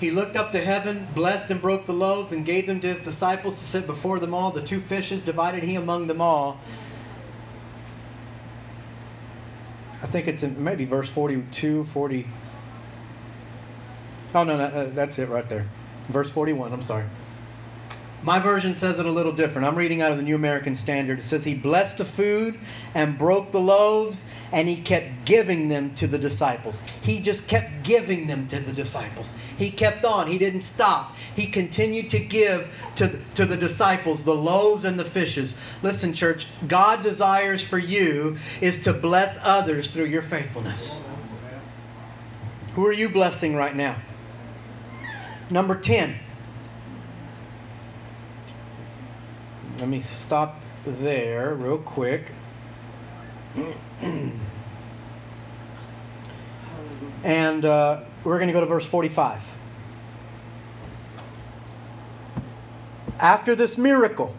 he looked up to heaven, blessed and broke the loaves, and gave them to his disciples to sit before them all. The two fishes divided he among them all. I think it's in maybe verse 42, 40. Oh, no, no, uh, that's it right there. Verse 41, I'm sorry. My version says it a little different. I'm reading out of the New American Standard. It says, He blessed the food and broke the loaves and he kept giving them to the disciples. He just kept giving them to the disciples. He kept on. He didn't stop. He continued to give to, to the disciples the loaves and the fishes. Listen, church, God desires for you is to bless others through your faithfulness. Who are you blessing right now? Number 10. Let me stop there real quick. and uh, we're going to go to verse 45. After this miracle,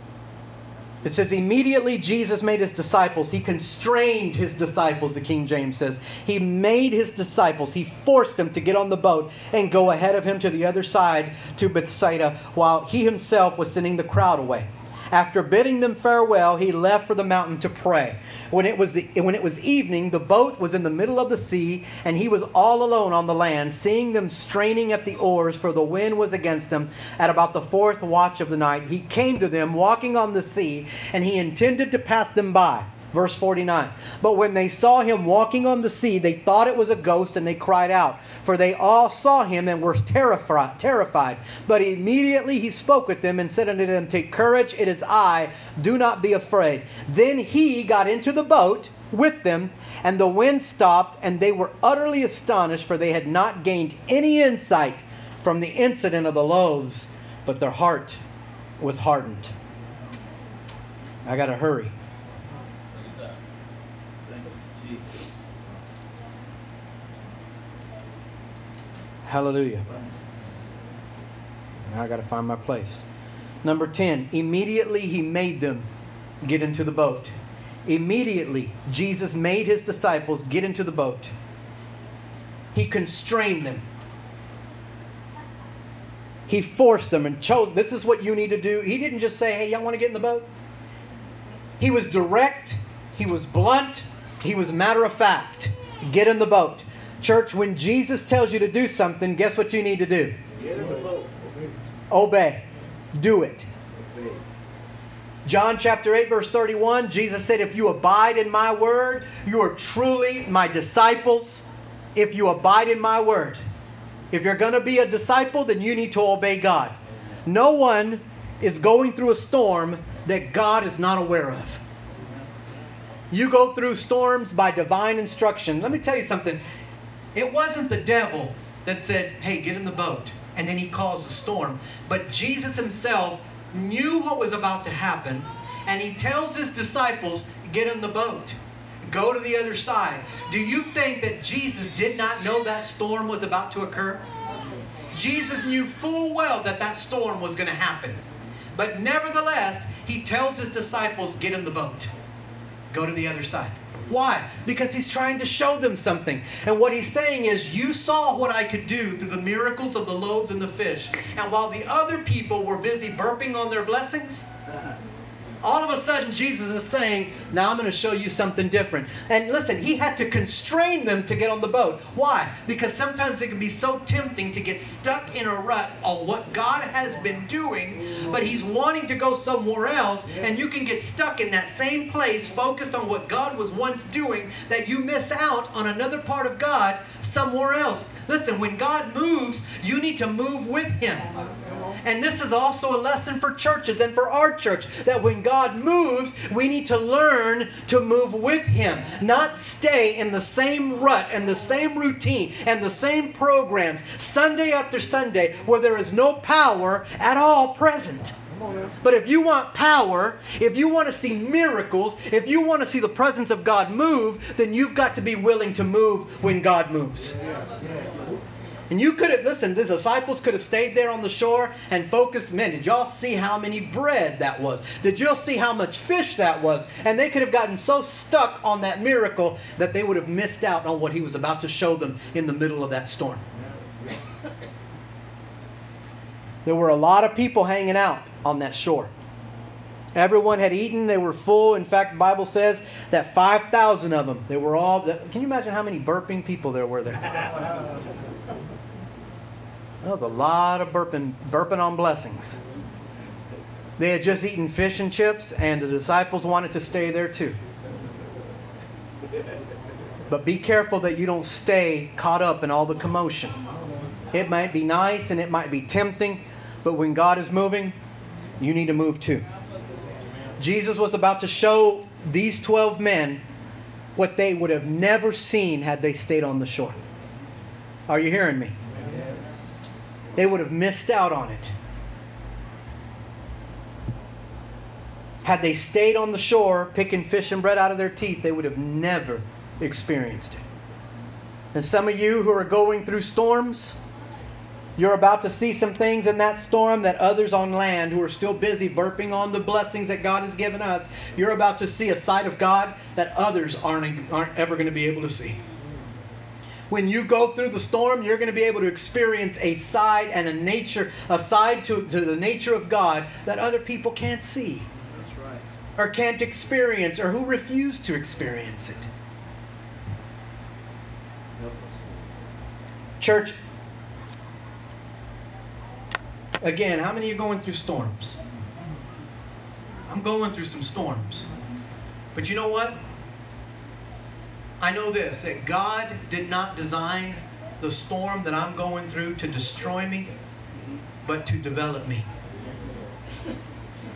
it says, immediately Jesus made his disciples. He constrained his disciples, the King James says. He made his disciples. He forced them to get on the boat and go ahead of him to the other side to Bethsaida while he himself was sending the crowd away. After bidding them farewell, he left for the mountain to pray. When it was the, when it was evening, the boat was in the middle of the sea, and he was all alone on the land, seeing them straining at the oars, for the wind was against them. At about the fourth watch of the night, he came to them walking on the sea, and he intended to pass them by. Verse 49. But when they saw him walking on the sea, they thought it was a ghost, and they cried out for they all saw him and were terrified. But immediately he spoke with them and said unto them, Take courage, it is I, do not be afraid. Then he got into the boat with them, and the wind stopped, and they were utterly astonished, for they had not gained any insight from the incident of the loaves, but their heart was hardened. I got to hurry. Hallelujah. Now I got to find my place. Number 10, immediately he made them get into the boat. Immediately, Jesus made his disciples get into the boat. He constrained them. He forced them and chose, this is what you need to do. He didn't just say, hey, y'all want to get in the boat? He was direct, he was blunt, he was matter of fact. Get in the boat. Church, when Jesus tells you to do something, guess what you need to do? Obey. Do it. John chapter 8, verse 31, Jesus said, If you abide in my word, you are truly my disciples. If you abide in my word. If you're going to be a disciple, then you need to obey God. No one is going through a storm that God is not aware of. You go through storms by divine instruction. Let me tell you something. It wasn't the devil that said, hey, get in the boat. And then he caused a storm. But Jesus himself knew what was about to happen. And he tells his disciples, get in the boat. Go to the other side. Do you think that Jesus did not know that storm was about to occur? Jesus knew full well that that storm was going to happen. But nevertheless, he tells his disciples, get in the boat. Go to the other side. Why? Because he's trying to show them something. And what he's saying is, You saw what I could do through the miracles of the loaves and the fish. And while the other people were busy burping on their blessings, all of a sudden Jesus is saying, Now I'm going to show you something different. And listen, he had to constrain them to get on the boat. Why? Because sometimes it can be so tempting to get stuck in a rut on what God has been doing, but he's wanting to go somewhere else, and you can get stuck in that same place, focused on what God was once doing, that you miss out on another part of God somewhere else. Listen, when God moves, you need to move with him. And this is also a lesson for churches and for our church that when God moves, we need to learn to move with Him, not stay in the same rut and the same routine and the same programs Sunday after Sunday where there is no power at all present. But if you want power, if you want to see miracles, if you want to see the presence of God move, then you've got to be willing to move when God moves. And you could have, listen, the disciples could have stayed there on the shore and focused. Men, did y'all see how many bread that was? Did y'all see how much fish that was? And they could have gotten so stuck on that miracle that they would have missed out on what he was about to show them in the middle of that storm. *laughs* There were a lot of people hanging out on that shore. Everyone had eaten, they were full. In fact, the Bible says that 5,000 of them, they were all. Can you imagine how many burping people there were there? *laughs* That was a lot of burping, burping on blessings. They had just eaten fish and chips, and the disciples wanted to stay there too. But be careful that you don't stay caught up in all the commotion. It might be nice and it might be tempting, but when God is moving, you need to move too. Jesus was about to show these 12 men what they would have never seen had they stayed on the shore. Are you hearing me? They would have missed out on it. Had they stayed on the shore picking fish and bread out of their teeth, they would have never experienced it. And some of you who are going through storms, you're about to see some things in that storm that others on land who are still busy burping on the blessings that God has given us, you're about to see a side of God that others aren't, aren't ever going to be able to see when you go through the storm, you're going to be able to experience a side and a nature, a side to, to the nature of God that other people can't see. Right. Or can't experience, or who refuse to experience it. Church, again, how many are going through storms? I'm going through some storms. But you know what? I know this that God did not design the storm that I'm going through to destroy me, but to develop me.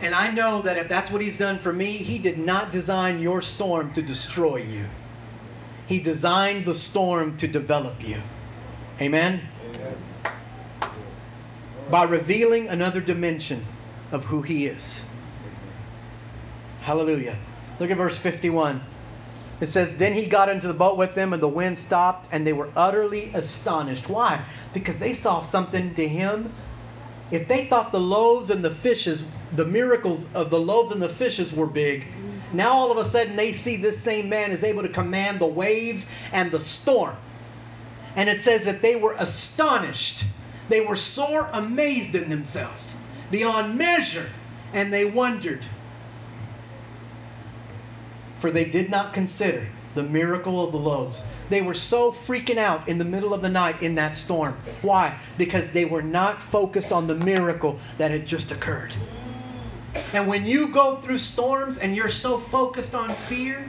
And I know that if that's what He's done for me, He did not design your storm to destroy you. He designed the storm to develop you. Amen? Amen? By revealing another dimension of who He is. Hallelujah. Look at verse 51. It says, Then he got into the boat with them, and the wind stopped, and they were utterly astonished. Why? Because they saw something to him. If they thought the loaves and the fishes, the miracles of the loaves and the fishes were big, now all of a sudden they see this same man is able to command the waves and the storm. And it says that they were astonished. They were sore amazed in themselves, beyond measure, and they wondered for they did not consider the miracle of the loaves. They were so freaking out in the middle of the night in that storm. Why? Because they were not focused on the miracle that had just occurred. And when you go through storms and you're so focused on fear,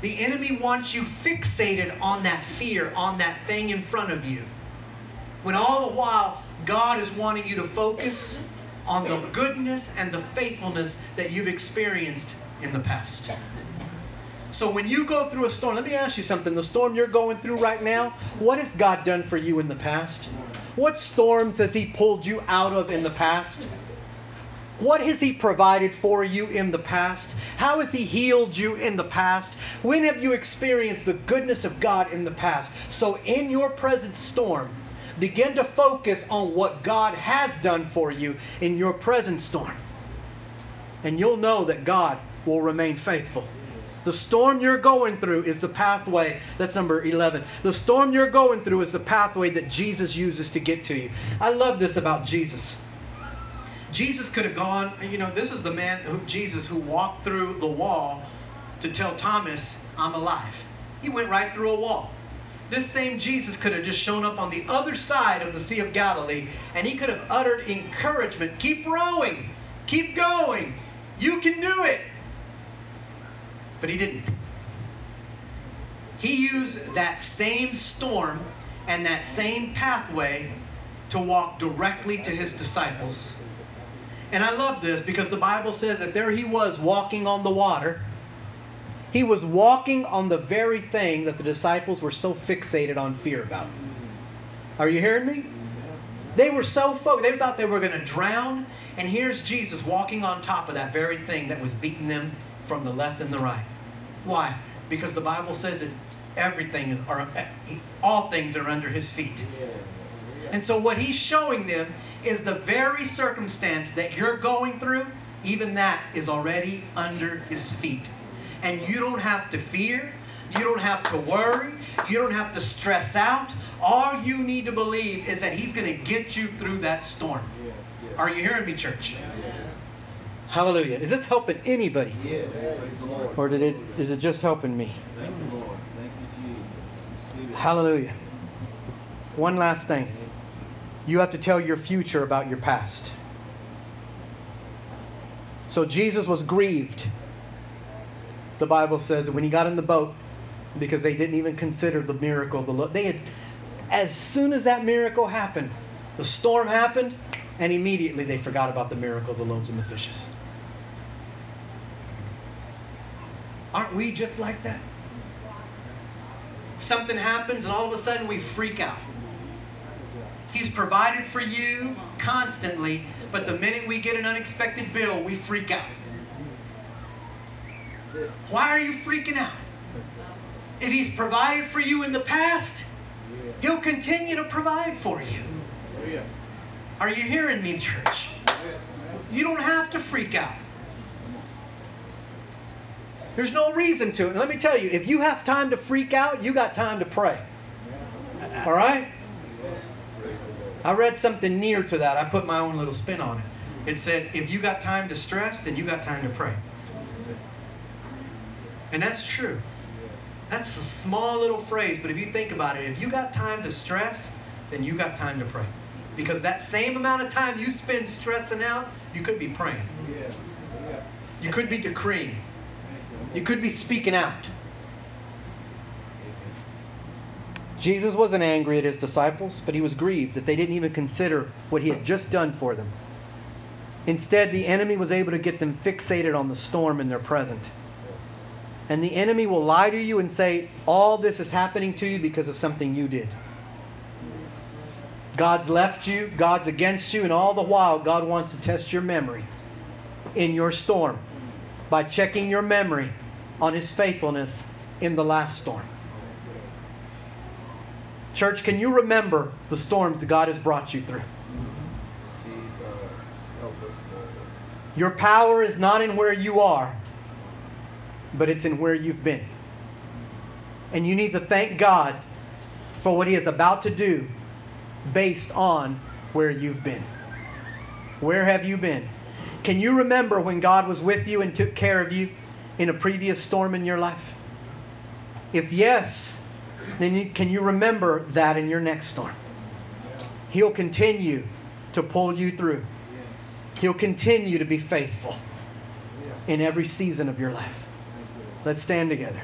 the enemy wants you fixated on that fear, on that thing in front of you. When all the while, God is wanting you to focus on the goodness and the faithfulness that you've experienced in the past. So when you go through a storm, let me ask you something. The storm you're going through right now, what has God done for you in the past? What storms has He pulled you out of in the past? What has He provided for you in the past? How has He healed you in the past? When have you experienced the goodness of God in the past? So, in your present storm, begin to focus on what God has done for you in your present storm. And you'll know that God will remain faithful. The storm you're going through is the pathway. That's number 11. The storm you're going through is the pathway that Jesus uses to get to you. I love this about Jesus. Jesus could have gone, you know, this is the man, who, Jesus, who walked through the wall to tell Thomas, I'm alive. He went right through a wall. This same Jesus could have just shown up on the other side of the Sea of Galilee and he could have uttered encouragement keep rowing, keep going, you can do it. But he didn't. He used that same storm and that same pathway to walk directly to his disciples. And I love this because the Bible says that there he was walking on the water. He was walking on the very thing that the disciples were so fixated on fear about. Are you hearing me? They were so focused, they thought they were going to drown. And here's Jesus walking on top of that very thing that was beating them from the left and the right. Why? Because the Bible says that everything is, or all things are under his feet. And so what he's showing them is the very circumstance that you're going through, even that is already under his feet. And you don't have to fear, you don't have to worry, you don't have to stress out. All you need to believe is that he's going to get you through that storm. Are you hearing me, church? Hallelujah. Is this helping anybody? Yes. Or did it is it just helping me? Thank you, Lord. Thank you, Jesus. Hallelujah. One last thing. You have to tell your future about your past. So Jesus was grieved. The Bible says that when he got in the boat because they didn't even consider the miracle. of The they had, as soon as that miracle happened, the storm happened, and immediately they forgot about the miracle of the loaves and the fishes. Aren't we just like that? Something happens and all of a sudden we freak out. He's provided for you constantly, but the minute we get an unexpected bill, we freak out. Why are you freaking out? If He's provided for you in the past, He'll continue to provide for you. Are you hearing me, church? You don't have to freak out. There's no reason to. And let me tell you, if you have time to freak out, you got time to pray. All right? I read something near to that. I put my own little spin on it. It said, if you got time to stress, then you got time to pray. And that's true. That's a small little phrase, but if you think about it, if you got time to stress, then you got time to pray. Because that same amount of time you spend stressing out, you could be praying. You could be decreeing. You could be speaking out. Jesus wasn't angry at his disciples, but he was grieved that they didn't even consider what he had just done for them. Instead, the enemy was able to get them fixated on the storm in their present. And the enemy will lie to you and say, All this is happening to you because of something you did. God's left you, God's against you, and all the while, God wants to test your memory in your storm by checking your memory on His faithfulness in the last storm. Church, can you remember the storms that God has brought you through? Your power is not in where you are, but it's in where you've been. And you need to thank God for what He is about to do based on where you've been. Where have you been? Can you remember when God was with you and took care of you in a previous storm in your life? If yes, then you, can you remember that in your next storm? He'll continue to pull you through. He'll continue to be faithful in every season of your life. Let's stand together.